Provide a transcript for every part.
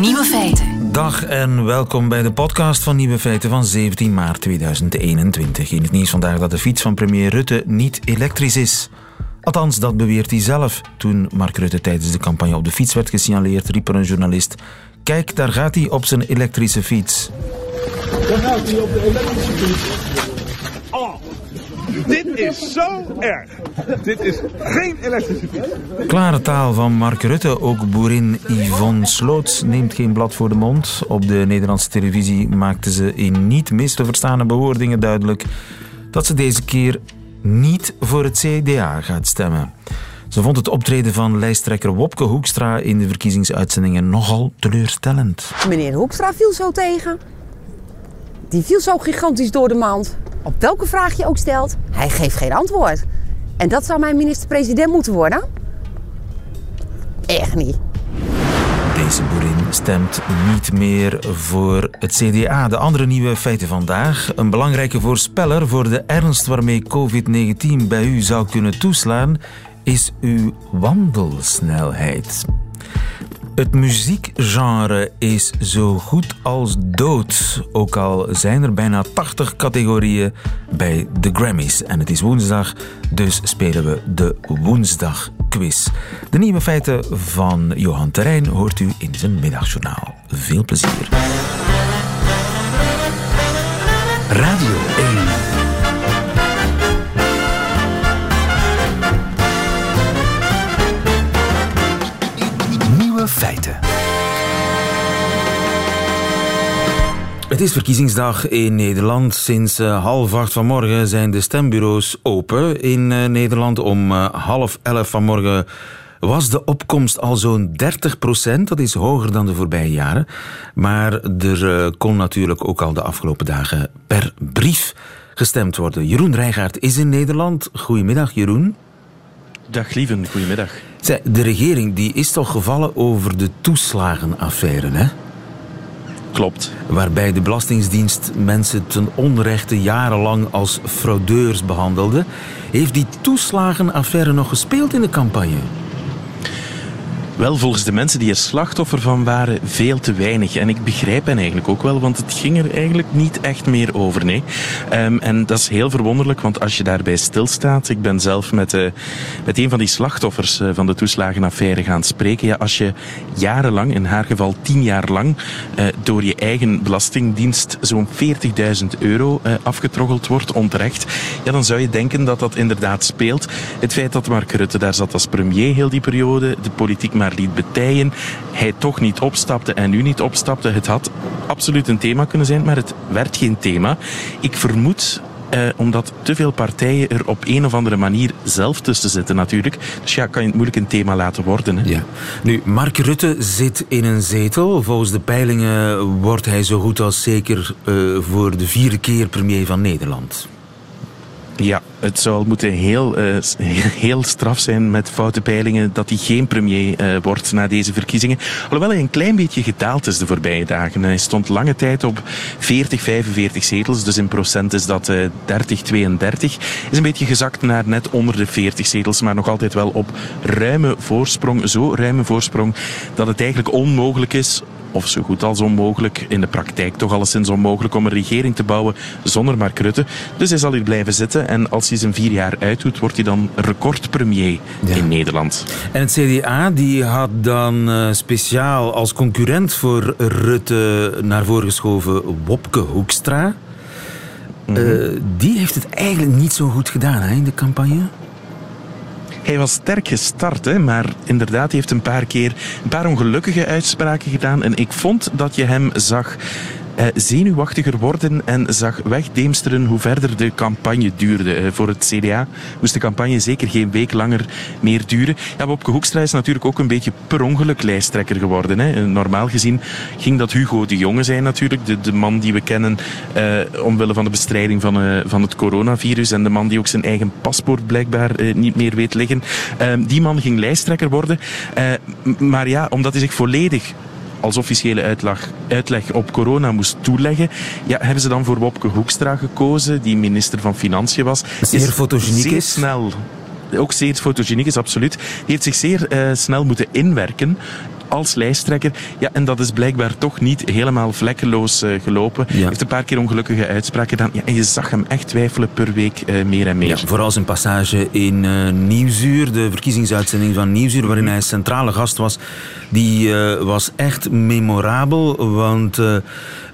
Nieuwe feiten. Dag en welkom bij de podcast van Nieuwe Feiten van 17 maart 2021. In het nieuws vandaag dat de fiets van premier Rutte niet elektrisch is. Althans, dat beweert hij zelf. Toen Mark Rutte tijdens de campagne op de fiets werd gesignaleerd, riep er een journalist: Kijk, daar gaat hij op zijn elektrische fiets. Daar gaat hij op de elektrische fiets. Dit is zo erg. Dit is geen elektrische fiets. Klare taal van Mark Rutte. Ook boerin Yvonne Sloots neemt geen blad voor de mond. Op de Nederlandse televisie maakte ze in niet mis te verstaande bewoordingen duidelijk dat ze deze keer niet voor het CDA gaat stemmen. Ze vond het optreden van lijsttrekker Wopke Hoekstra in de verkiezingsuitzendingen nogal teleurstellend. Meneer Hoekstra viel zo tegen. Die viel zo gigantisch door de mand. Op welke vraag je ook stelt, hij geeft geen antwoord. En dat zou mijn minister-president moeten worden? Echt niet. Deze boerin stemt niet meer voor het CDA. De andere nieuwe feiten vandaag. Een belangrijke voorspeller voor de ernst waarmee COVID-19 bij u zou kunnen toeslaan, is uw wandelsnelheid. Het muziekgenre is zo goed als dood. Ook al zijn er bijna 80 categorieën bij de Grammys. En het is woensdag, dus spelen we de Woensdagquiz. De nieuwe feiten van Johan Terrein hoort u in zijn middagjournaal. Veel plezier. Radio Het is verkiezingsdag in Nederland. Sinds uh, half acht vanmorgen zijn de stembureaus open in uh, Nederland. Om uh, half elf vanmorgen was de opkomst al zo'n 30 procent. Dat is hoger dan de voorbije jaren. Maar er kon natuurlijk ook al de afgelopen dagen per brief gestemd worden. Jeroen Rijgaard is in Nederland. Goedemiddag, Jeroen. Dag lieven, goedemiddag. Zij, de regering die is toch gevallen over de toeslagenaffaire, hè? Klopt. Waarbij de Belastingdienst mensen ten onrechte jarenlang als fraudeurs behandelde. Heeft die toeslagenaffaire nog gespeeld in de campagne? Wel, volgens de mensen die er slachtoffer van waren, veel te weinig. En ik begrijp hen eigenlijk ook wel, want het ging er eigenlijk niet echt meer over. Nee. Um, en dat is heel verwonderlijk, want als je daarbij stilstaat... Ik ben zelf met, uh, met een van die slachtoffers uh, van de toeslagenaffaire gaan spreken. Ja, als je jarenlang, in haar geval tien jaar lang... Uh, door je eigen belastingdienst zo'n 40.000 euro afgetroggeld wordt, onterecht... Ja, dan zou je denken dat dat inderdaad speelt. Het feit dat Mark Rutte daar zat als premier heel die periode... de politiek maar liet betijen, hij toch niet opstapte en nu niet opstapte. Het had absoluut een thema kunnen zijn, maar het werd geen thema. Ik vermoed eh, omdat te veel partijen er op een of andere manier zelf tussen zitten natuurlijk. Dus ja, kan je het moeilijk een thema laten worden. Hè? Ja. Nu, Mark Rutte zit in een zetel. Volgens de peilingen wordt hij zo goed als zeker uh, voor de vierde keer premier van Nederland. Ja, het zou moeten heel, uh, heel straf zijn met foute peilingen dat hij geen premier uh, wordt na deze verkiezingen. Alhoewel hij een klein beetje gedaald is de voorbije dagen. Hij stond lange tijd op 40, 45 zetels, dus in procent is dat uh, 30, 32. Is een beetje gezakt naar net onder de 40 zetels, maar nog altijd wel op ruime voorsprong. Zo ruime voorsprong dat het eigenlijk onmogelijk is of zo goed als onmogelijk, in de praktijk toch alleszins onmogelijk om een regering te bouwen zonder Mark Rutte. Dus hij zal hier blijven zitten en als hij zijn vier jaar uitdoet, wordt hij dan recordpremier ja. in Nederland. En het CDA die had dan uh, speciaal als concurrent voor Rutte naar voren geschoven Wopke Hoekstra. Mm -hmm. uh, die heeft het eigenlijk niet zo goed gedaan hè, in de campagne. Hij was sterk gestart, hè, maar inderdaad, heeft een paar keer een paar ongelukkige uitspraken gedaan. En ik vond dat je hem zag zenuwachtiger worden en zag wegdeemsteren hoe verder de campagne duurde. Uh, voor het CDA moest de campagne zeker geen week langer meer duren. Ja, Wopke Hoekstra is natuurlijk ook een beetje per ongeluk lijsttrekker geworden. Hè. Normaal gezien ging dat Hugo de Jonge zijn natuurlijk, de, de man die we kennen uh, omwille van de bestrijding van, van het coronavirus en de man die ook zijn eigen paspoort blijkbaar niet meer weet liggen. Die man ging lijsttrekker worden. maar ja, omdat hij zich volledig als officiële uitleg, uitleg op corona moest toeleggen, ja, hebben ze dan voor Wopke Hoekstra gekozen, die minister van Financiën was. Zeer fotogeniek zeer is. snel ook zeer fotogeniek is, absoluut. Die heeft zich zeer uh, snel moeten inwerken als lijsttrekker. Ja, en dat is blijkbaar toch niet helemaal vlekkeloos uh, gelopen. Hij heeft een paar keer ongelukkige uitspraken gedaan. Ja, en je zag hem echt twijfelen per week uh, meer en meer. Ja, vooral zijn passage in uh, Nieuwsuur, de verkiezingsuitzending van Nieuwsuur, waarin hij centrale gast was, die was echt memorabel. Want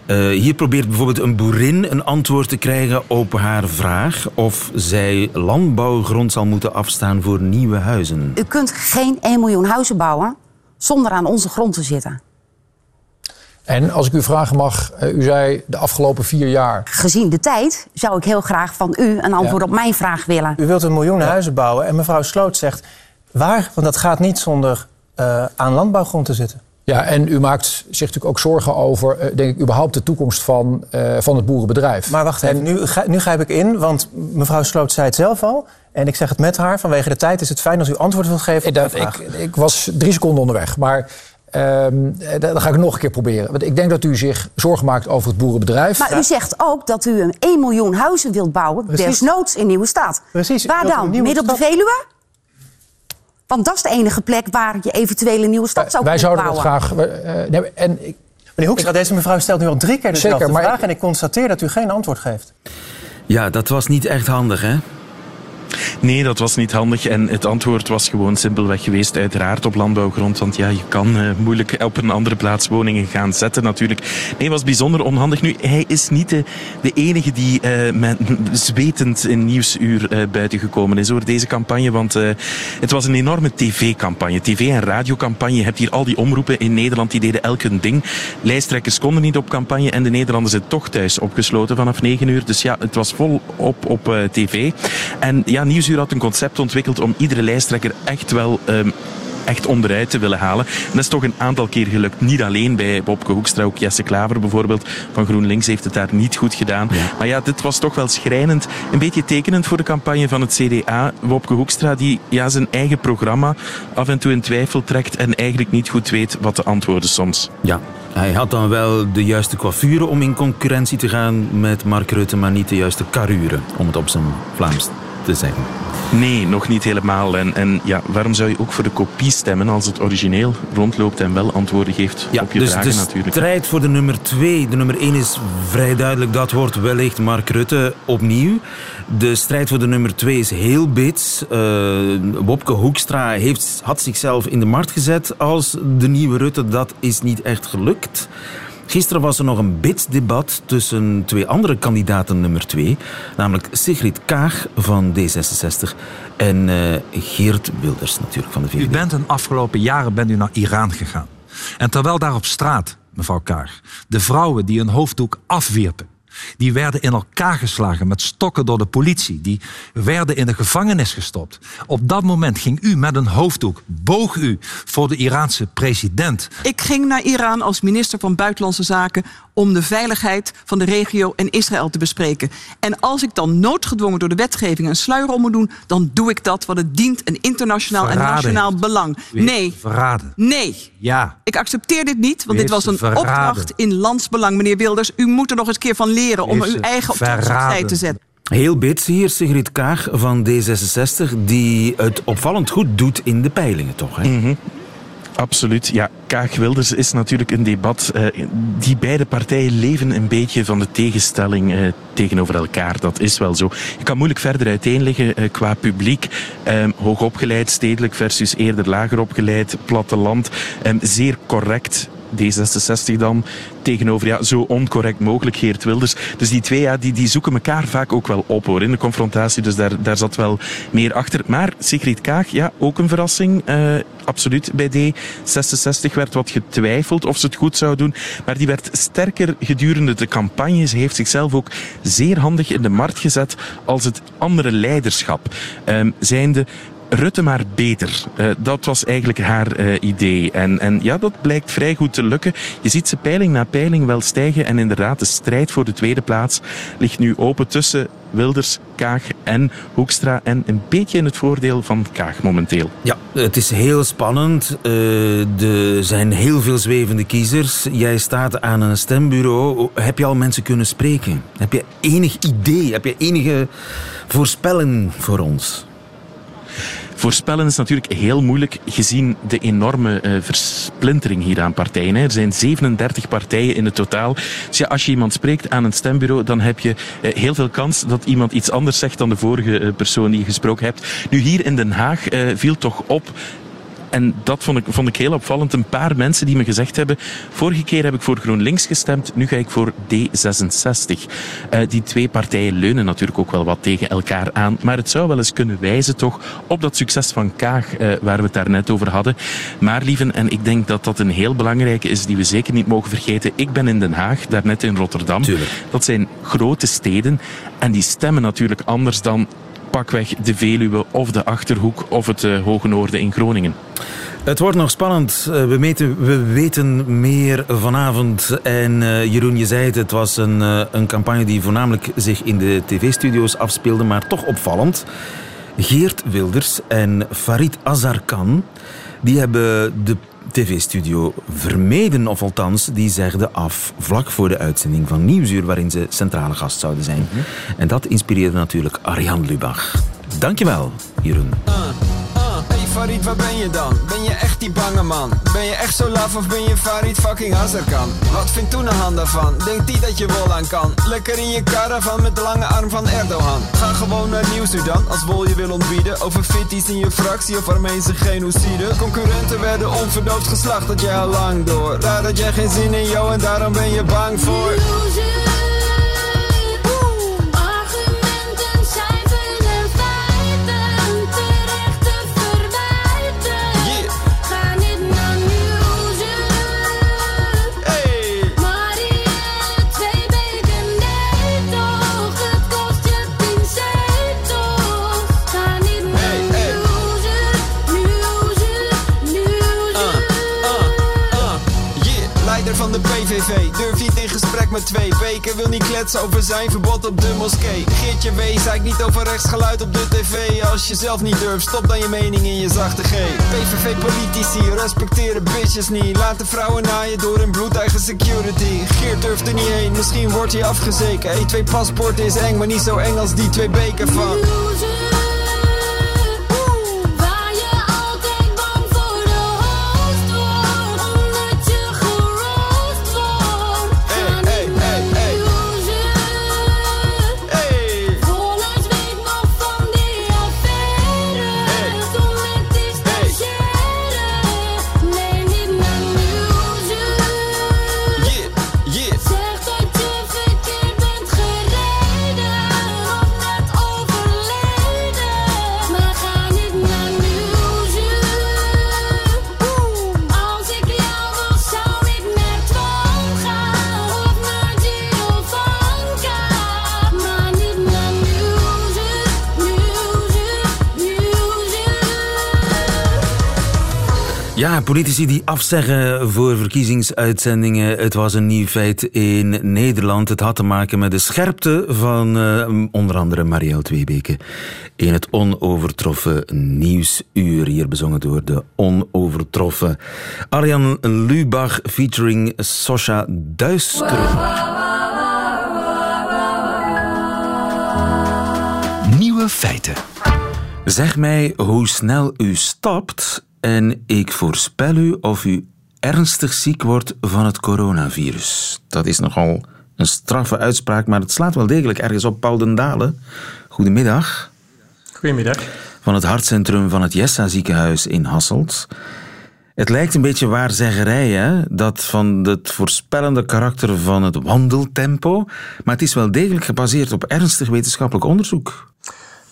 uh, hier probeert bijvoorbeeld een boerin een antwoord te krijgen op haar vraag of zij landbouwgrond zal moeten afstaan voor nieuwe huizen. U kunt geen 1 miljoen huizen bouwen zonder aan onze grond te zitten. En als ik u vragen mag, uh, u zei de afgelopen vier jaar. Gezien de tijd zou ik heel graag van u een antwoord op mijn vraag willen. U wilt een miljoen ja. huizen bouwen en mevrouw Sloot zegt waar, want dat gaat niet zonder uh, aan landbouwgrond te zitten. Ja, en u maakt zich natuurlijk ook zorgen over, uh, denk ik, überhaupt de toekomst van, uh, van het boerenbedrijf. Maar wacht even, nu, nu grijp ik in, want mevrouw Sloot zei het zelf al. En ik zeg het met haar, vanwege de tijd is het fijn als u antwoord wilt geven op dat, ik, ik, was drie seconden onderweg, maar um, dan ga ik nog een keer proberen. Want ik denk dat u zich zorgen maakt over het boerenbedrijf. Maar u zegt ook dat u een 1 miljoen huizen wilt bouwen, Precies. desnoods in Nieuwe Stad. Precies. Waar dan? Midden op de Veluwe? Want dat is de enige plek waar je eventueel een nieuwe stad zou kunnen bouwen. Wij zouden dat graag... Uh, nee, en ik, Meneer Hoekstra, deze mevrouw stelt nu al drie keer dezelfde Zeker, maar vraag... Ik... en ik constateer dat u geen antwoord geeft. Ja, dat was niet echt handig, hè? Nee, dat was niet handig. En het antwoord was gewoon simpelweg geweest, uiteraard op landbouwgrond. Want ja, je kan uh, moeilijk op een andere plaats woningen gaan zetten natuurlijk. Nee, was bijzonder onhandig. Nu, hij is niet de, de enige die uh, met, zwetend in Nieuwsuur uh, buiten gekomen is over deze campagne. Want het was een enorme tv-campagne. TV- en radiocampagne. Je hebt hier al die omroepen in Nederland, die deden elk hun ding. Lijsttrekkers konden niet op campagne en de Nederlanders zitten toch thuis opgesloten vanaf 9 uur. Dus ja, het was vol op, op tv. En ja, Nieuwsuur had een concept ontwikkeld om iedere lijsttrekker echt wel um, echt onderuit te willen halen. En dat is toch een aantal keer gelukt. Niet alleen bij Bobke Hoekstra, ook Jesse Klaver bijvoorbeeld van GroenLinks heeft het daar niet goed gedaan. Ja. Maar ja, dit was toch wel schrijnend. Een beetje tekenend voor de campagne van het CDA. Bobke Hoekstra die ja, zijn eigen programma af en toe in twijfel trekt en eigenlijk niet goed weet wat de antwoorden soms. Ja, hij had dan wel de juiste coiffure om in concurrentie te gaan met Mark Rutte, maar niet de juiste carrure, om het op zijn Vlaams te zeggen. Nee, nog niet helemaal. En, en ja, waarom zou je ook voor de kopie stemmen als het origineel rondloopt en wel antwoorden geeft ja, op je dus vragen de natuurlijk? De strijd voor de nummer twee. De nummer één is vrij duidelijk. Dat wordt wellicht Mark Rutte opnieuw. De strijd voor de nummer twee is heel bits. Uh, Wopke Hoekstra heeft, had zichzelf in de markt gezet als de nieuwe Rutte. Dat is niet echt gelukt. Gisteren was er nog een bitsdebat tussen twee andere kandidaten nummer twee. Namelijk Sigrid Kaag van D66 en uh, Geert Wilders natuurlijk van de VVD. U bent een afgelopen jaren bent u naar Iran gegaan. En terwijl daar op straat, mevrouw Kaag, de vrouwen die een hoofddoek afwierpen die werden in elkaar geslagen met stokken door de politie. Die werden in de gevangenis gestopt. Op dat moment ging u met een hoofddoek, boog u voor de Iraanse president. Ik ging naar Iran als minister van Buitenlandse Zaken om de veiligheid van de regio en Israël te bespreken. En als ik dan noodgedwongen door de wetgeving een sluier om moet doen, dan doe ik dat wat het dient een internationaal verraden. en nationaal belang. Nee. Verraden. Nee. Ja. Ik accepteer dit niet, want dit was een verraden. opdracht in landsbelang, meneer Wilders. U moet er nog eens een keer van leren om uw eigen opzij te zetten. Heel bits hier, Sigrid Kaag van D66, die het opvallend goed doet in de peilingen, toch? Hè? Mm -hmm. Absoluut. Ja, Kaag Wilders is natuurlijk een debat. Uh, die beide partijen leven een beetje van de tegenstelling uh, tegenover elkaar. Dat is wel zo. Je kan moeilijk verder uiteenleggen uh, qua publiek. Um, hoogopgeleid, stedelijk versus eerder lager opgeleid, platteland. Um, zeer correct D66 dan, tegenover ja, zo oncorrect mogelijk Geert Wilders. Dus die twee ja, die, die zoeken elkaar vaak ook wel op hoor, in de confrontatie. Dus daar, daar zat wel meer achter. Maar Sigrid Kaag, ja, ook een verrassing. Uh, absoluut bij D66 werd wat getwijfeld of ze het goed zou doen. Maar die werd sterker gedurende de campagne. Ze heeft zichzelf ook zeer handig in de markt gezet als het andere leiderschap. Um, zijnde Rutte maar beter. Uh, dat was eigenlijk haar uh, idee. En, en ja, dat blijkt vrij goed te lukken. Je ziet ze peiling na peiling wel stijgen. En inderdaad, de strijd voor de tweede plaats ligt nu open tussen Wilders, Kaag en Hoekstra. En een beetje in het voordeel van Kaag momenteel. Ja, het is heel spannend. Uh, er zijn heel veel zwevende kiezers. Jij staat aan een stembureau. Heb je al mensen kunnen spreken? Heb je enig idee? Heb je enige voorspelling voor ons? Voorspellen is natuurlijk heel moeilijk gezien de enorme uh, versplintering hier aan partijen. Hè. Er zijn 37 partijen in het totaal. Dus ja, als je iemand spreekt aan een stembureau, dan heb je uh, heel veel kans dat iemand iets anders zegt dan de vorige uh, persoon die je gesproken hebt. Nu hier in Den Haag viel toch op en dat vond ik, vond ik heel opvallend. Een paar mensen die me gezegd hebben... Vorige keer heb ik voor GroenLinks gestemd, nu ga ik voor D66. Uh, die twee partijen leunen natuurlijk ook wel wat tegen elkaar aan. Maar het zou wel eens kunnen wijzen toch op dat succes van Kaag, uh, waar we het daar net over hadden. Maar lieven, en ik denk dat dat een heel belangrijke is die we zeker niet mogen vergeten. Ik ben in Den Haag, daarnet in Rotterdam. Tuurlijk. Dat zijn grote steden. En die stemmen natuurlijk anders dan pakweg de Veluwe of de Achterhoek of het uh, Hoge Noorden in Groningen. Het wordt nog spannend. Eh, we, we weten meer vanavond. En uh, Jeroen, je zei het, het was een, een campagne die voornamelijk zich in de tv-studio's afspeelde, maar toch opvallend. Geert Wilders en Farid Azarkan, die hebben de tv-studio vermeden, of althans, die zegden af vlak voor de uitzending van Nieuwsuur, waarin ze centrale gast zouden zijn. Mm -hmm. En dat inspireerde natuurlijk Arjan Lubach. Dankjewel, Jeroen. Hey Farid, waar ben je dan? Ben je echt die bange man? Ben je echt zo laf of ben je Farid fucking Azarkan? Wat vindt hand daarvan? Denkt die dat je wol aan kan? Lekker in je caravan met de lange arm van Erdogan. Ga gewoon naar Nieuwsuur dan, als Wol je wil ontbieden. Over fitties in je fractie of Armeense genocide. Concurrenten werden onverdoofd geslacht, dat jij al lang door. Raar dat jij geen zin in jou en daarom ben je bang voor. Durf niet in gesprek met twee weken. Wil niet kletsen over zijn verbod op de moskee. Geertje W, zei ik niet over rechtsgeluid op de tv Als je zelf niet durft, stop dan je mening in je zachte G. PVV-politici respecteren bitches niet. Laten vrouwen naaien door hun bloedeigen security. Geert durft er niet heen, misschien wordt hij afgezeken. E2 paspoort is eng, maar niet zo eng als die twee beken van Ja, politici die afzeggen voor verkiezingsuitzendingen. Het was een nieuw feit in Nederland. Het had te maken met de scherpte van uh, onder andere Marielle Tweebeke. In het onovertroffen nieuwsuur. Hier bezongen door de onovertroffen Arjan Lubach featuring Sosha Duisker. Nieuwe feiten. Zeg mij hoe snel u stapt en ik voorspel u of u ernstig ziek wordt van het coronavirus. Dat is nogal een straffe uitspraak, maar het slaat wel degelijk ergens op. Paul den Dalen, goedemiddag. Goedemiddag. Van het hartcentrum van het Jessa ziekenhuis in Hasselt. Het lijkt een beetje waarzeggerij, hè? dat van het voorspellende karakter van het wandeltempo. Maar het is wel degelijk gebaseerd op ernstig wetenschappelijk onderzoek.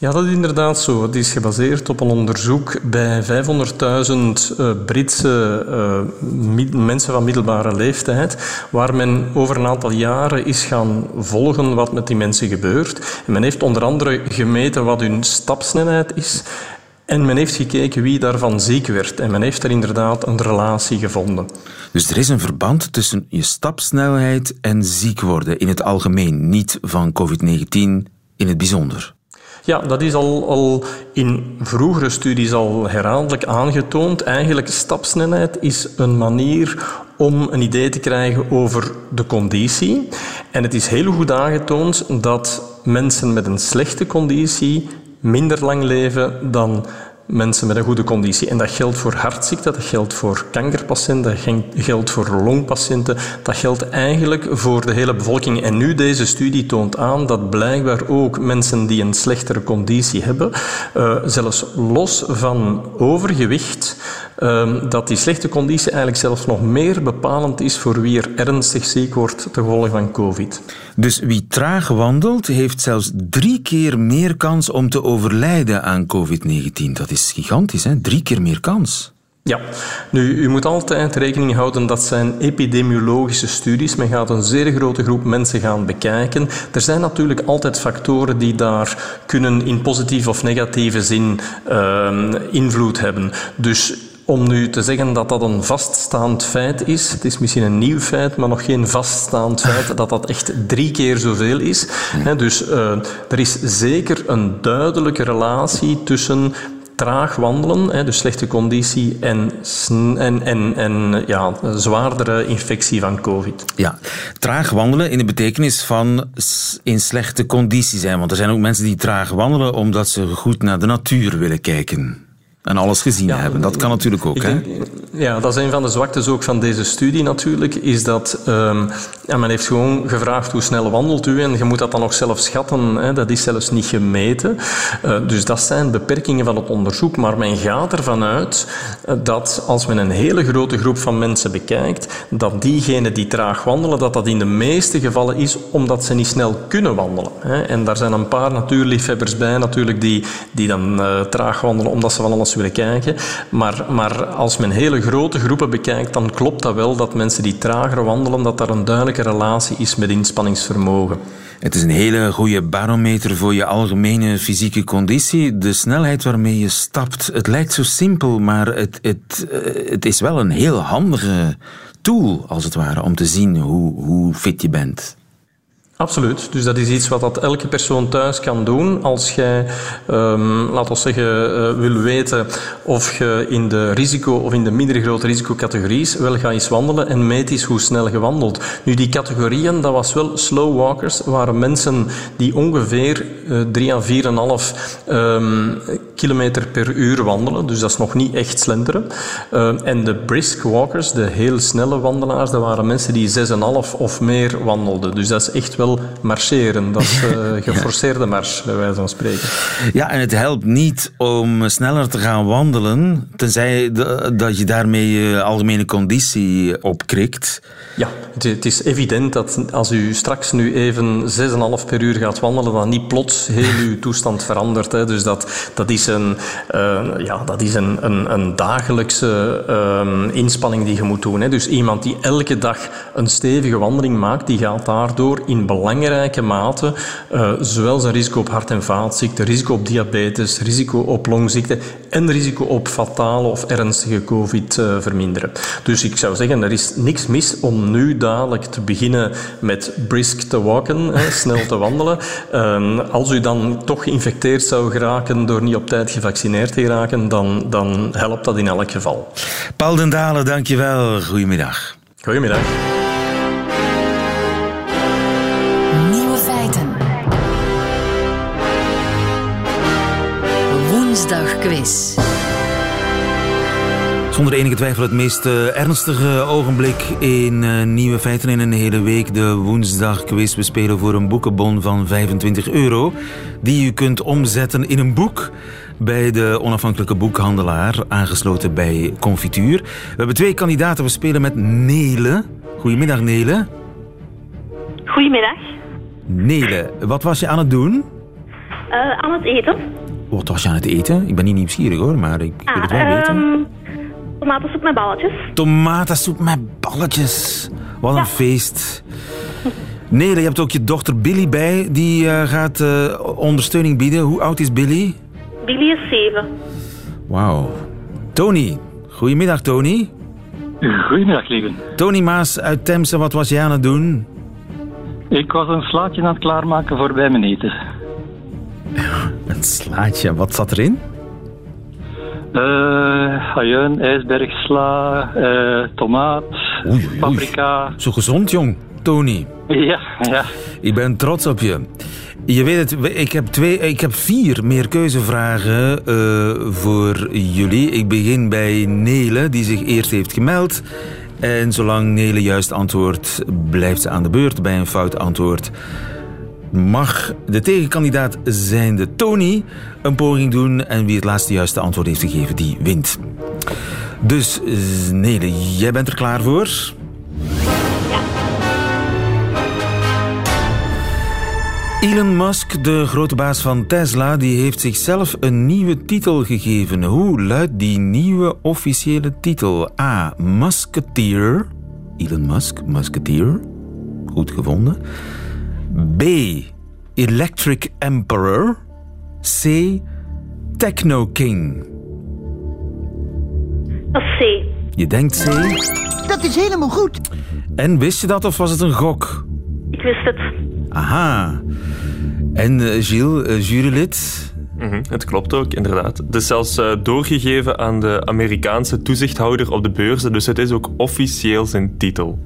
Ja, dat is inderdaad zo. Het is gebaseerd op een onderzoek bij 500.000 uh, Britse uh, mensen van middelbare leeftijd, waar men over een aantal jaren is gaan volgen wat met die mensen gebeurt. En men heeft onder andere gemeten wat hun stapsnelheid is. En men heeft gekeken wie daarvan ziek werd. En men heeft er inderdaad een relatie gevonden. Dus er is een verband tussen je stapsnelheid en ziek worden in het algemeen, niet van COVID-19 in het bijzonder. Ja, dat is al, al in vroegere studies al herhaaldelijk aangetoond. Eigenlijk stapsnelheid is een manier om een idee te krijgen over de conditie. En het is heel goed aangetoond dat mensen met een slechte conditie minder lang leven dan mensen met een goede conditie. En dat geldt voor hartziekten, dat geldt voor kankerpatiënten, dat geldt voor longpatiënten. Dat geldt eigenlijk voor de hele bevolking. En nu deze studie toont aan dat blijkbaar ook mensen die een slechtere conditie hebben, uh, zelfs los van overgewicht, uh, dat die slechte conditie eigenlijk zelfs nog meer bepalend is voor wie er ernstig ziek wordt ten gevolge van COVID. Dus wie traag wandelt, heeft zelfs drie keer meer kans om te overlijden aan COVID-19. Dat is gigantisch, hè? Drie keer meer kans. Ja, nu, u moet altijd rekening houden dat zijn epidemiologische studies. Men gaat een zeer grote groep mensen gaan bekijken. Er zijn natuurlijk altijd factoren die daar kunnen in positieve of negatieve zin uh, invloed hebben. Dus om nu te zeggen dat dat een vaststaand feit is, het is misschien een nieuw feit, maar nog geen vaststaand feit, dat dat echt drie keer zoveel is. dus uh, er is zeker een duidelijke relatie tussen traag wandelen, dus slechte conditie en, en, en, en ja, zwaardere infectie van COVID. Ja, traag wandelen in de betekenis van in slechte conditie zijn. Want er zijn ook mensen die traag wandelen omdat ze goed naar de natuur willen kijken en alles gezien hebben. Dat kan natuurlijk ook. Hè? ja, dat is een van de zwaktes ook van deze studie natuurlijk, is dat um, ja, men heeft gewoon gevraagd hoe snel wandelt u en je moet dat dan nog zelf schatten. Hè? Dat is zelfs niet gemeten. Uh, dus dat zijn beperkingen van het onderzoek. Maar men gaat ervan uit uh, dat als men een hele grote groep van mensen bekijkt, dat diegenen die traag wandelen, dat dat in de meeste gevallen is omdat ze niet snel kunnen wandelen. Hè? En daar zijn een paar natuurliefhebbers bij natuurlijk die, die dan uh, traag wandelen omdat ze van alles willen kijken. Maar, maar als men hele grote groepen bekijkt, dan klopt dat wel dat mensen die trager wandelen, dat daar een duidelijke relatie is met inspanningsvermogen. Het is een hele goede barometer voor je algemene fysieke conditie. De snelheid waarmee je stapt. Het lijkt zo simpel, maar het, het, eh, het is wel een heel handige tool, als het ware, om te zien hoe, hoe fit je bent. Absoluut. Dus dat is iets wat dat elke persoon thuis kan doen. Als jij, um, laten we zeggen, uh, wil weten of je in de risico of in de minder grote risicocategorie is, wel ga eens wandelen en meet eens hoe snel je wandelt. Nu, die categorieën, dat was wel slow walkers, waren mensen die ongeveer uh, 3 à 4,5 um, kilometer per uur wandelen. Dus dat is nog niet echt slenteren. Uh, en de brisk walkers, de heel snelle wandelaars, dat waren mensen die 6,5 of meer wandelden. Dus dat is echt wel marcheren. Dat is uh, geforceerde mars, bij wijze van spreken. Ja, en het helpt niet om sneller te gaan wandelen, tenzij dat je daarmee je algemene conditie opkrikt. Ja, het is evident dat als u straks nu even 6,5 per uur gaat wandelen, dan niet plots heel uw toestand verandert. Hè. Dus dat, dat is een, uh, ja, dat is een, een, een dagelijkse uh, inspanning die je moet doen. Hè. Dus iemand die elke dag een stevige wandeling maakt, die gaat daardoor in belangrijke mate uh, zowel zijn risico op hart- en vaatziekten, risico op diabetes, risico op longziekten en risico op fatale of ernstige COVID uh, verminderen. Dus ik zou zeggen, er is niks mis om nu dadelijk te beginnen met brisk te walken, snel te wandelen. Uh, als u dan toch geïnfecteerd zou geraken door niet op tijd gevaccineerd te geraken, dan, dan helpt dat in elk geval. Paul den Dalen, dankjewel. Goedemiddag. Goedemiddag. Nieuwe feiten. Woensdagquiz. Zonder enige twijfel het meest uh, ernstige ogenblik in uh, Nieuwe Feiten in een hele week. De woensdagquiz. We spelen voor een boekenbon van 25 euro. Die u kunt omzetten in een boek bij de onafhankelijke boekhandelaar. Aangesloten bij Confituur. We hebben twee kandidaten. We spelen met Nele. Goedemiddag Nele. Goedemiddag. Nele, wat was je aan het doen? Uh, aan het eten. Wat was je aan het eten? Ik ben niet nieuwsgierig hoor, maar ik wil het wel ah, weten. Um, tomatensoep met balletjes. Tomatensoep met balletjes. Wat een ja. feest. Nele, je hebt ook je dochter Billy bij. Die uh, gaat uh, ondersteuning bieden. Hoe oud is Billy? Billy is zeven. Wauw. Tony. Goedemiddag, Tony. Goedemiddag, lieve. Tony Maas uit Temse, wat was jij aan het doen? Ik was een slaatje aan het klaarmaken voor bij mijn eten. Een slaatje, wat zat erin? Uh, ajuin, ijsbergsla, uh, tomaat, oei, oei, paprika. Zo gezond, jong, Tony. Ja, ja. Ik ben trots op je. Je weet het, ik heb, twee, ik heb vier meerkeuzevragen eh voor jullie. Ik begin bij Nele, die zich eerst heeft gemeld. En zolang Nele juist antwoordt, blijft ze aan de beurt. Bij een fout antwoord mag de tegenkandidaat zijnde Tony een poging doen. En wie het laatste juiste antwoord heeft gegeven, die wint. Dus Nele, jij bent er klaar voor? Elon Musk, de grote baas van Tesla, die heeft zichzelf een nieuwe titel gegeven. Hoe luidt die nieuwe officiële titel? A. Musketeer. Elon Musk, Musketeer. Goed gevonden. B. Electric Emperor. C. Techno King. Dat is C. Je denkt C. Dat is helemaal goed. En wist je dat of was het een gok? Ik wist het. Aha. En eh, Gilles? Mhm, het klopt ook, inderdaad. Het is zelfs eh, doorgegeven aan de Amerikaanse toezichthouder op de beurzen, dus het is ook officieel zijn titel.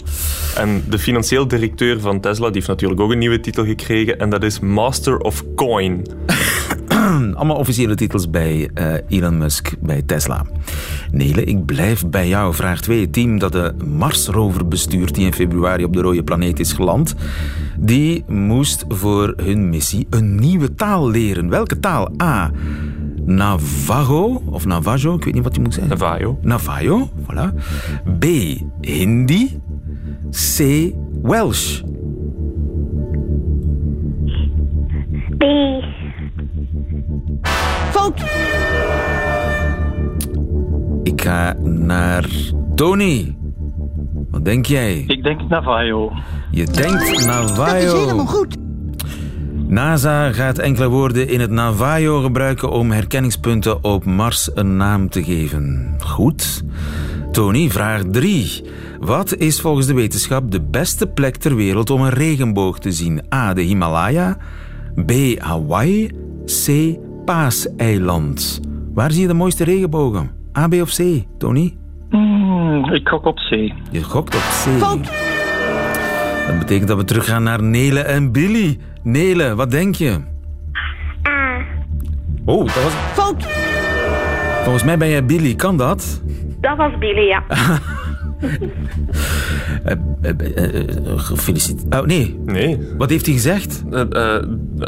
En de financieel directeur van Tesla die heeft natuurlijk ook een nieuwe titel gekregen en dat is Master of Coin. Allemaal officiële titels bij eh, Elon Musk bij Tesla. Nele, ik blijf bij jou. Vraag 2. Het team dat de Mars-rover bestuurt, die in februari op de rode planeet is geland, die moest voor hun missie een nieuwe taal leren. Welke taal? A. Navajo, of Navajo, ik weet niet wat je moet zeggen. Navajo. Navajo, voilà. B. Hindi. C. Welsh. Ik ga naar Tony. Wat denk jij? Ik denk Navajo. Je denkt Navajo. Dat is helemaal goed. NASA gaat enkele woorden in het Navajo gebruiken om herkenningspunten op Mars een naam te geven. Goed. Tony, vraag 3. Wat is volgens de wetenschap de beste plek ter wereld om een regenboog te zien? A. De Himalaya. B. Hawaii. C. Paaseiland. Waar zie je de mooiste regenbogen? A, B of C, Tony? Hmm, ik gok op C. Je gokt op C. Dat betekent dat we teruggaan naar Nele en Billy. Nele, wat denk je? A. Oh, dat was... Fout. Volgens mij ben jij Billy. Kan dat? Dat was Billy, ja. Eh, eh, eh, Gefeliciteerd. Oh, nee. Nee. Wat heeft hij gezegd? Eh, eh,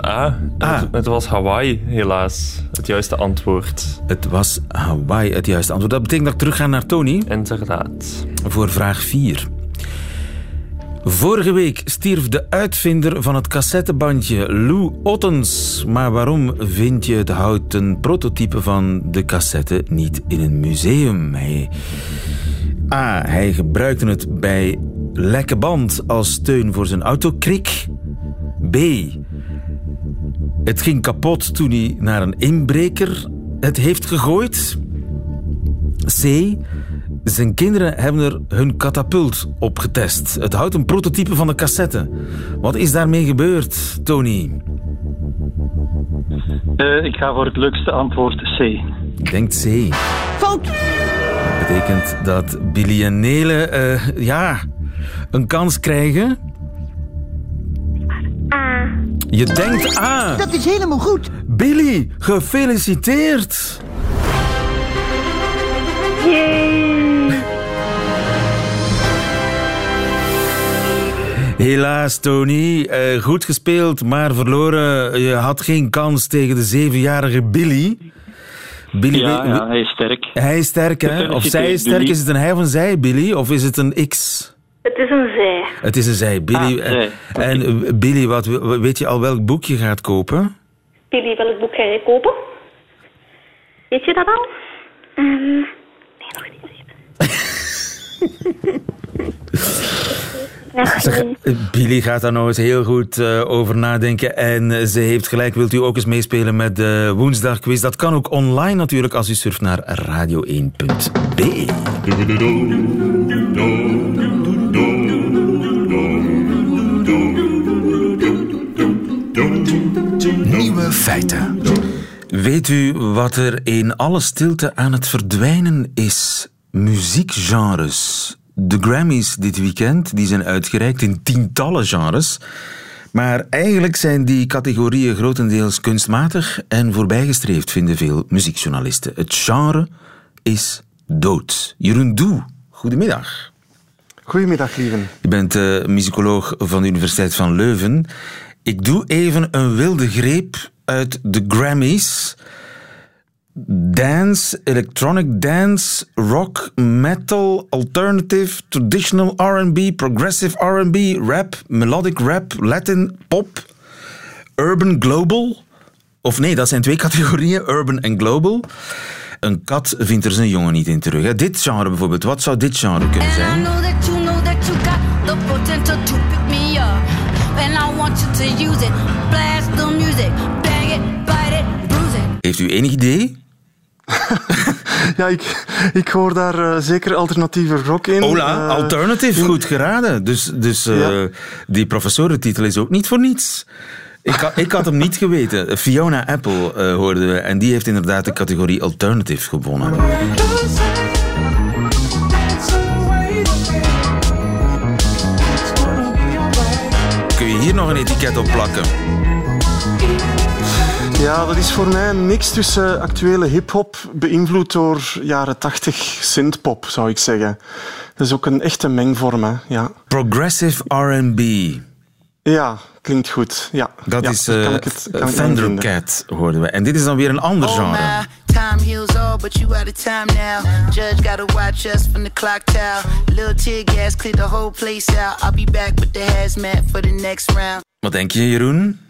A. Het, het was Hawaii, helaas. Het juiste antwoord. Het was Hawaii, het juiste antwoord. Dat betekent dat ik terug ga naar Tony. Inderdaad. Voor vraag 4. Vorige week stierf de uitvinder van het cassettebandje Lou Ottens. Maar waarom vind je het houten prototype van de cassette niet in een museum? Hij... A. Hij gebruikte het bij lekke band als steun voor zijn autokrik. B. Het ging kapot toen hij naar een inbreker het heeft gegooid. C. Zijn kinderen hebben er hun katapult op getest. Het houdt een prototype van de cassette. Wat is daarmee gebeurd, Tony? Eh, ik ga voor het leukste antwoord C. Ik denk C. Fout. Dat betekent dat Billy en Nele eh, ja, een kans krijgen. A. Je denkt A. Dat is helemaal goed. Billy, gefeliciteerd. Helaas, Tony. Eh, goed gespeeld, maar verloren. Je had geen kans tegen de zevenjarige Billy. Billy Ja, hij is sterk. Hij is sterk, hè? Of zij is sterk. Is het een hij of een zij, Billy? Of is het een X? Het is een zij. Het is een zij. Billy, Ah, zij. En eh, Billy, wat, weet je al welk boek je gaat kopen? Billy, welk boek ga je kopen? Weet je dat al? Ehm, nee, nog niet even. Zeg, Billy gaat daar nog eens heel goed eh, over nadenken. En eh, ze heeft gelijk. Wilt u ook eens meespelen met de woensdagquiz? Dat kan ook online natuurlijk als u surft naar radio1.be. Nieuwe feiten. Weet u wat er in alle stilte aan het verdwijnen is? Muziekgenres. De Grammys dit weekend die zijn uitgereikt in tientallen genres. Maar eigenlijk zijn die categorieën grotendeels kunstmatig en voorbijgestreefd, vinden veel muziekjournalisten. Het genre is dood. Jeroen Doe, goedemiddag. Goedemiddag, lieven. Je bent uh, muzikoloog van de Universiteit van Leuven. Ik doe even een wilde greep uit de Grammys. Dance, electronic dance, rock, metal, alternative, traditional R&B, progressive R&B, rap, melodic rap, Latin, pop, urban, global. Of nee, dat zijn twee categorieën, urban en global. Een kat vindt er zijn jongen niet in terug. Dit genre bijvoorbeeld, wat zou dit genre kunnen zijn? Heeft u enig idee? ja, ik, ik hoor daar uh, zeker alternatieve rock in. Hola, uh, alternative, goed geraden. Dus, dus ja. die professorentitel is ook niet voor niets. Ik, had, ik had hem niet geweten. Fiona Apple hoorden we en die heeft inderdaad de categorie alternative gewonnen. Kun je hier nog een etiket op plakken? Ja, dat is voor mij een mix tussen actuele hip-hop, beïnvloed door jaren 80 synthpop, zou ik zeggen. Dat is ook een echte mengvorm, hè? Ja. Progressive RB. Ja, klinkt goed. Ja. Dat ja, is uh, Thundercat, hoorden we. En dit is dan weer een ander genre. Time heals all, but you out of time now. Judge gotta watch us from the clock tower. Little tear gas, clear the whole place out. I'll be back with the hazmat for the next round. Wat denk je, Jeroen?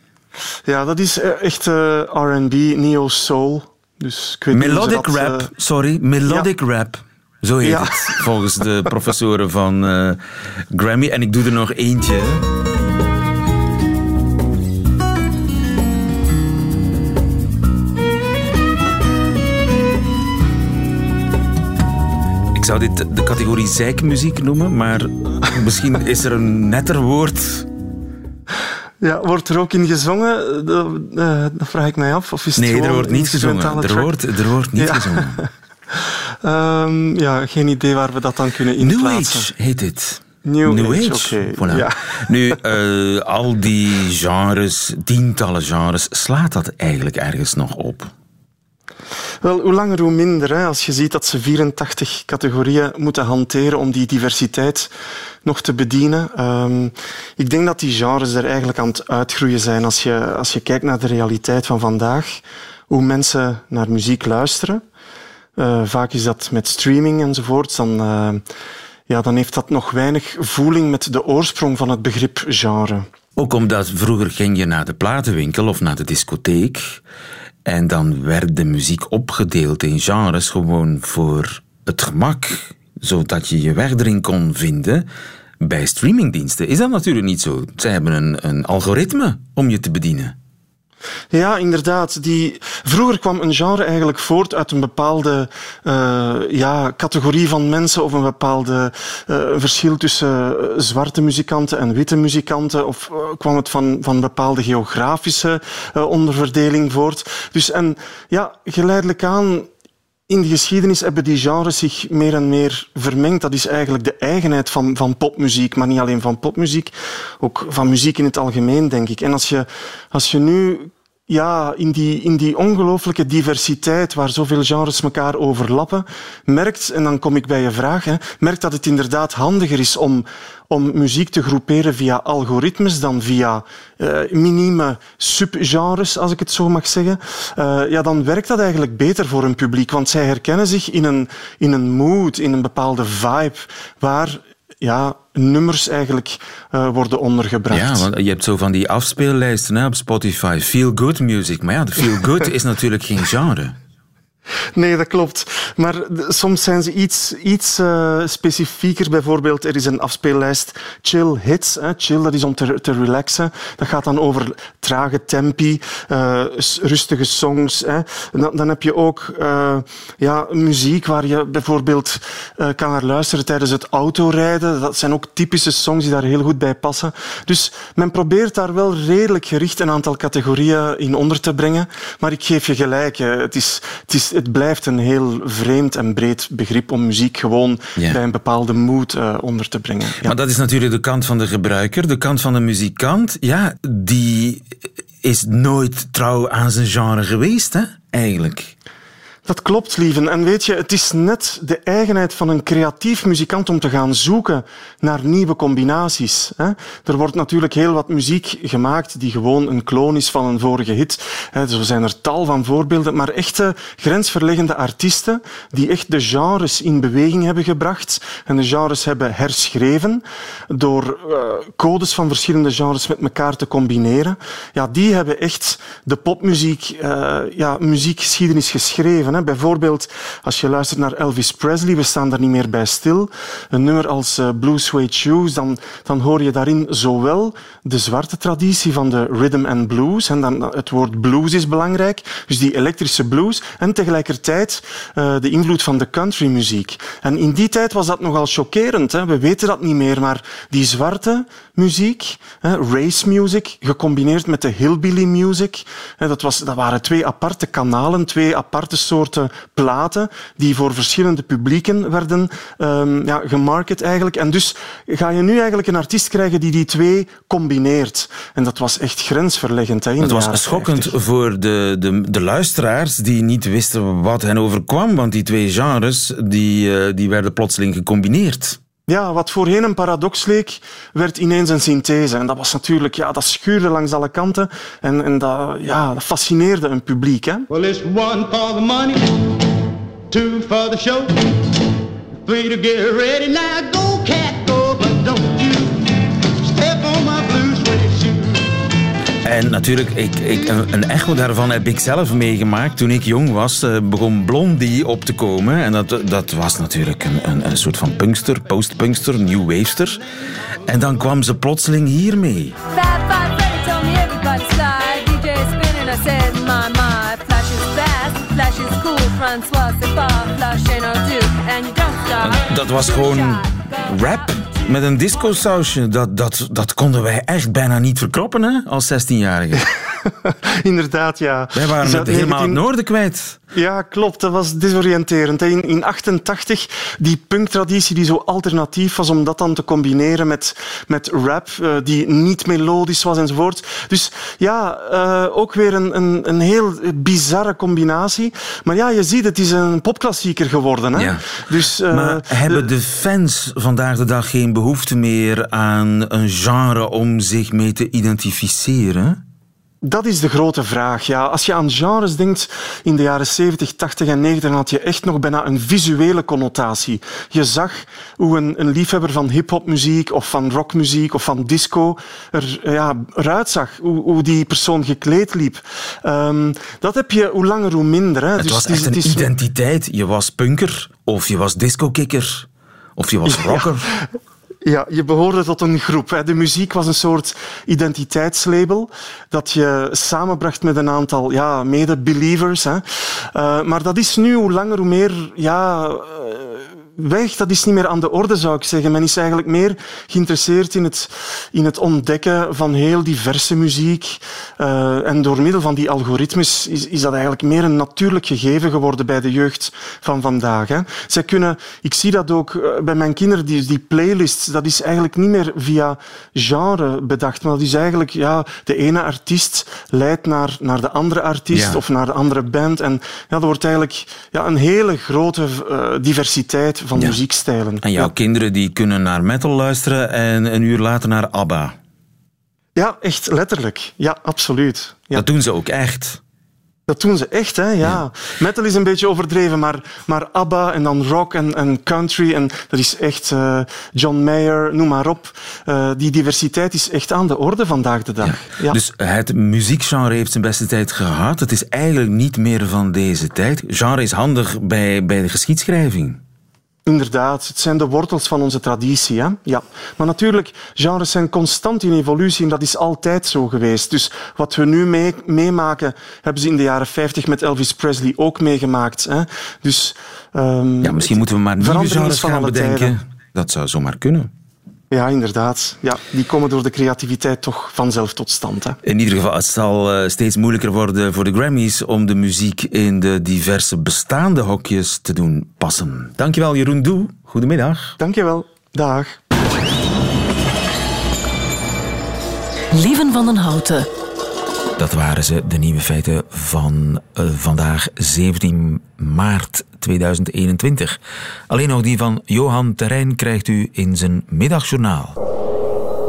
Ja, dat is echt uh, R&B, neo soul. Dus ik weet melodic dat, rap, uh... sorry, melodic ja. rap. Zo heet ja. het volgens de professoren van uh, Grammy. En ik doe er nog eentje. Ik zou dit de categorie zeikmuziek noemen, maar misschien is er een netter woord ja, wordt er ook in gezongen? Dat, uh, dat vraag ik mij af. Of is het nee, er wordt niet gezongen. Er wordt, er wordt niet ja. gezongen. um, ja, geen idee waar we dat dan kunnen inplaatsen. New Age heet dit. New, New Age, Age. Okay. Voilà. Ja. Nu, uh, al die genres, tientallen genres, slaat dat eigenlijk ergens nog op? Wel, hoe langer hoe minder. Hè. Als je ziet dat ze 84 categorieën moeten hanteren om die diversiteit nog te bedienen. Um, ik denk dat die genres er eigenlijk aan het uitgroeien zijn. Als je, als je kijkt naar de realiteit van vandaag, hoe mensen naar muziek luisteren. Uh, vaak is dat met streaming enzovoort. Dan, uh, ja, dan heeft dat nog weinig voeling met de oorsprong van het begrip genre. Ook omdat vroeger ging je naar de platenwinkel of naar de discotheek. En dan werd de muziek opgedeeld in genres gewoon voor het gemak, zodat je je weg erin kon vinden. Bij streamingdiensten is dat natuurlijk niet zo. Zij hebben een, een algoritme om je te bedienen. Ja, inderdaad. Die, vroeger kwam een genre eigenlijk voort uit een bepaalde uh, ja, categorie van mensen of een bepaalde uh, verschil tussen zwarte muzikanten en witte muzikanten. Of kwam het van, van bepaalde geografische onderverdeling voort. Dus en ja, geleidelijk aan in de geschiedenis hebben die genres zich meer en meer vermengd. Dat is eigenlijk de eigenheid van, van popmuziek, maar niet alleen van popmuziek, ook van muziek in het algemeen, denk ik. En als je, als je nu ja, in die, in die ongelooflijke diversiteit waar zoveel genres elkaar overlappen, merkt, en dan kom ik bij je vraag, hè, merkt dat het inderdaad handiger is om, om muziek te groeperen via algoritmes dan via uh, minieme subgenres, als ik het zo mag zeggen. Uh, ja, dan werkt dat eigenlijk beter voor een publiek, want zij herkennen zich in een, in een mood, in een bepaalde vibe, waar ja, nummers eigenlijk uh, worden ondergebracht. Ja, want je hebt zo van die afspeellijsten hè, op Spotify. Feel good music. Maar ja, de feel good is natuurlijk geen genre. Nee, dat klopt. Maar soms zijn ze iets, iets uh, specifieker. Bijvoorbeeld, er is een afspeellijst chill hits. Hè. Chill, dat is om te, relaxen. Dat gaat dan over trage tempi, uh, rustige songs. Hè. Dan, dan, heb je ook uh, ja, muziek waar je bijvoorbeeld kan naar luisteren tijdens het autorijden. Dat zijn ook typische songs die daar heel goed bij passen. Dus men probeert daar wel redelijk gericht een aantal categorieën in onder te brengen. Maar ik geef je gelijk. Het is, het is het blijft een heel vreemd en breed begrip om muziek gewoon Ja. bij een bepaalde mood eh, onder te brengen. Ja. Maar dat is natuurlijk de kant van de gebruiker. De kant van de muzikant, ja, die is nooit trouw aan zijn genre geweest, hè, eigenlijk. Dat klopt, lieven. En weet je, het is net de eigenheid van een creatief muzikant om te gaan zoeken naar nieuwe combinaties. Er wordt natuurlijk heel wat muziek gemaakt die gewoon een kloon is van een vorige hit. Zo zijn er tal van voorbeelden, maar echte grensverleggende artiesten die echt de genres in beweging hebben gebracht en de genres hebben herschreven door eh, codes van verschillende genres met elkaar te combineren. Ja, die hebben echt de popmuziek, eh, ja, muziekgeschiedenis geschreven. Bijvoorbeeld, als je luistert naar Elvis Presley, we staan daar niet meer bij stil. Een nummer als eh, Blue Suede Shoes, dan, dan hoor je daarin zowel de zwarte traditie van de rhythm and blues, en dan, het woord blues is belangrijk, dus die elektrische blues, en tegelijkertijd eh, de invloed van de countrymuziek. En in die tijd was dat nogal chockerend. Hè. We weten dat niet meer, maar die zwarte muziek, hè, race music, gecombineerd met de hillbilly music, hè, dat, was, dat waren twee aparte kanalen, twee aparte soorten platen, die voor verschillende publieken werden ehm, ja, gemarket eigenlijk. En dus ga je nu eigenlijk een artiest krijgen die die twee combineert. En dat was echt grensverleggend. Hè, de was schokkend voor de, de, de luisteraars die niet wisten wat hen overkwam, want die twee genres die, eh, die werden plotseling gecombineerd. Ja, wat voorheen een paradox leek, werd ineens een synthese. En dat was natuurlijk, ja, dat schuurde langs alle kanten. En, en dat, ja, dat fascineerde een publiek. Hè? Well, it's one for the money, two for the show, three to get ready. Now go, En natuurlijk, ik, ik, een, echo daarvan heb ik zelf meegemaakt. Toen ik jong was, eh, begon Blondie op te komen. En dat, dat was natuurlijk een, een, een soort van punkster, post-punkster, new wavester. En dan kwam ze plotseling hiermee. Dat was gewoon rap met een disco-sausje. Dat, dat, dat konden wij echt bijna niet verkroppen hè, als 16-jarigen. Inderdaad, ja. Wij waren het helemaal het 19 noorden kwijt. Ja, klopt. Dat was desoriënterend. In, in 88, die punktraditie die zo alternatief was, om dat dan te combineren met, met rap, eh, die niet melodisch was enzovoort. Dus ja, eh, ook weer een, een, een heel bizarre combinatie. Maar ja, je ziet, het is een popklassieker geworden. Hè? Ja. Dus, eh, Maar hebben de fans vandaag de dag geen behoefte meer aan een genre om zich mee te identificeren? Dat is de grote vraag. Ja, als je aan genres denkt in de jaren 70, 80 en 90, dan had je echt nog bijna een visuele connotatie. Je zag hoe een, een liefhebber van hip-hopmuziek of van rockmuziek of van disco er, ja, eruit zag. Hoe, hoe die persoon gekleed liep. Ehm, dat heb je hoe langer hoe minder. Hè. Het Dus was het is- echt een identiteit. Je was punker, of je was discokikker, of je was rocker. Ja, je behoorde tot een groep. De muziek was een soort identiteitslabel dat je samenbracht met een aantal ja, mede-believers. Eh, maar dat is nu hoe langer hoe meer ja, eh, weg. Dat is niet meer aan de orde, zou ik zeggen. Men is eigenlijk meer geïnteresseerd in het, in het ontdekken van heel diverse muziek. Eh, en door middel van die algoritmes is, is dat eigenlijk meer een natuurlijk gegeven geworden bij de jeugd van vandaag. Hè. Zij kunnen, ik zie dat ook eh, bij mijn kinderen, die, die playlists, dat is eigenlijk niet meer via genre bedacht, maar dat is eigenlijk, ja, de ene artiest leidt naar, naar de andere artiest Ja. of naar de andere band. En ja, er wordt eigenlijk ja, een hele grote eh, diversiteit van Ja. muziekstijlen. En jouw Ja. kinderen die kunnen naar metal luisteren en een uur later naar ABBA. ja, echt letterlijk. Ja, absoluut. Ja. Dat doen ze ook echt. Dat doen ze echt, hè? Ja. Metal is een beetje overdreven, maar, maar ABBA en dan rock en, en country, en dat is echt eh, John Mayer, noem maar op. Eh, die diversiteit is echt aan de orde vandaag de dag. Ja. Dus het muziekgenre heeft zijn beste tijd gehad. Het is eigenlijk niet meer van deze tijd. Genre is handig bij, bij de geschiedschrijving. Inderdaad, het zijn de wortels van onze traditie. Hè? Ja. Maar natuurlijk, genres zijn constant in evolutie en dat is altijd zo geweest. Dus wat we nu mee- meemaken, hebben ze in de jaren 50 met Elvis Presley ook meegemaakt. Hè? Dus, ehm, Ja, misschien moeten we maar nieuwe genres van gaan bedenken. tijden. Dat zou zomaar kunnen. Ja, inderdaad. Ja, die komen door de creativiteit toch vanzelf tot stand. Hè? In ieder geval, het zal eh, steeds moeilijker worden voor de Grammys om de muziek in de diverse bestaande hokjes te doen passen. Dankjewel Jeroen Doe. Goedemiddag. Dankjewel. Dag. Lieven van den Houten. Dat waren ze, de nieuwe feiten van eh, vandaag 17 maart 2021. Alleen nog die van Johan Terrein krijgt u in zijn middagjournaal.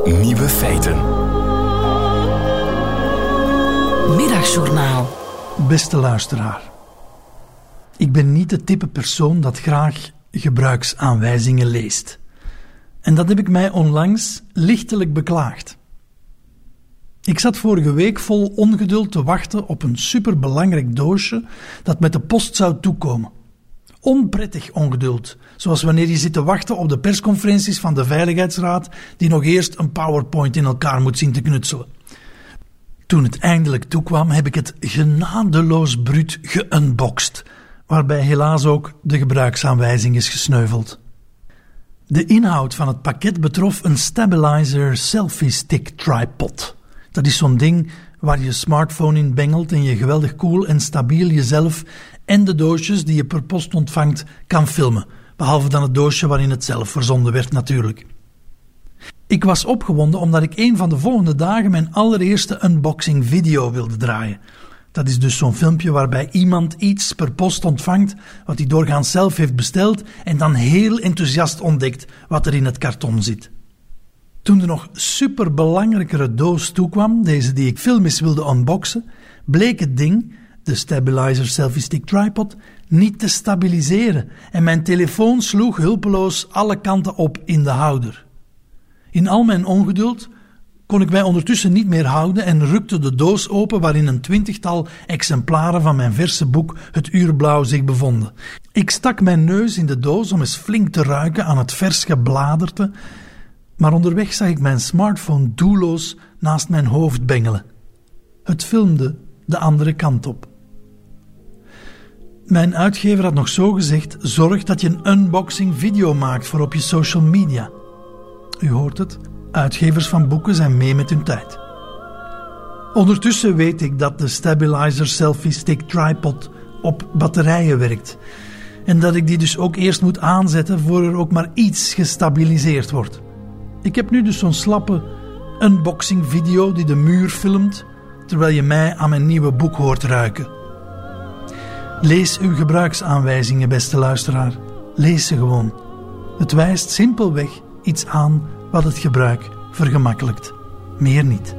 Nieuwe feiten. Middagjournaal. Beste luisteraar. Ik ben niet het type persoon dat graag gebruiksaanwijzingen leest. En dat heb ik mij onlangs lichtelijk beklaagd. Ik zat vorige week vol ongeduld te wachten op een superbelangrijk doosje dat met de post zou toekomen. Onprettig ongeduld, zoals wanneer je zit te wachten op de persconferenties van de Veiligheidsraad die nog eerst een PowerPoint in elkaar moet zien te knutselen. Toen het eindelijk toekwam, heb ik het genadeloos bruut geunboxed, waarbij helaas ook de gebruiksaanwijzing is gesneuveld. De inhoud van het pakket betrof een stabilizer selfie stick tripod. Dat is zo'n ding waar je smartphone in bengelt en je geweldig cool en stabiel jezelf en de doosjes die je per post ontvangt kan filmen. Behalve dan het doosje waarin het zelf verzonden werd natuurlijk. Ik was opgewonden omdat ik een van de volgende dagen mijn allereerste unboxing video wilde draaien. Dat is dus zo'n filmpje waarbij iemand iets per post ontvangt wat hij doorgaans zelf heeft besteld en dan heel enthousiast ontdekt wat er in het karton zit. Toen de nog superbelangrijkere doos toekwam, deze die ik filmisch wilde unboxen, bleek het ding, de Stabilizer Selfie Stick Tripod, niet te stabiliseren en mijn telefoon sloeg hulpeloos alle kanten op in de houder. In al mijn ongeduld kon ik mij ondertussen niet meer houden en rukte de doos open waarin een twintigtal exemplaren van mijn verse boek Het Uurblauw zich bevonden. Ik stak mijn neus in de doos om eens flink te ruiken aan het vers gebladerte maar onderweg zag ik mijn smartphone doelloos naast mijn hoofd bengelen. Het filmde de andere kant op. Mijn uitgever had nog zo gezegd: zorg dat je een unboxing video maakt voor op je social media. U hoort het, uitgevers van boeken zijn mee met hun tijd. Ondertussen weet ik dat de Stabilizer Selfie Stick Tripod op batterijen werkt. En dat ik die dus ook eerst moet aanzetten voor er ook maar iets gestabiliseerd wordt. Ik heb nu dus zo'n slappe unboxing video die de muur filmt terwijl je mij aan mijn nieuwe boek hoort ruiken. Lees uw gebruiksaanwijzingen, beste luisteraar. Lees ze gewoon. Het wijst simpelweg iets aan wat het gebruik vergemakkelijkt. Meer niet.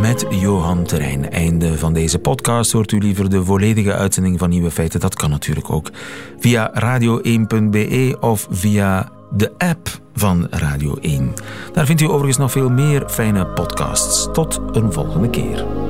Met Johan Terrein. Einde van deze podcast. Hoort u liever de volledige uitzending van Nieuwe Feiten? Dat kan natuurlijk ook via radio1.be of via de app van Radio 1. Daar vindt u overigens nog veel meer fijne podcasts. Tot een volgende keer.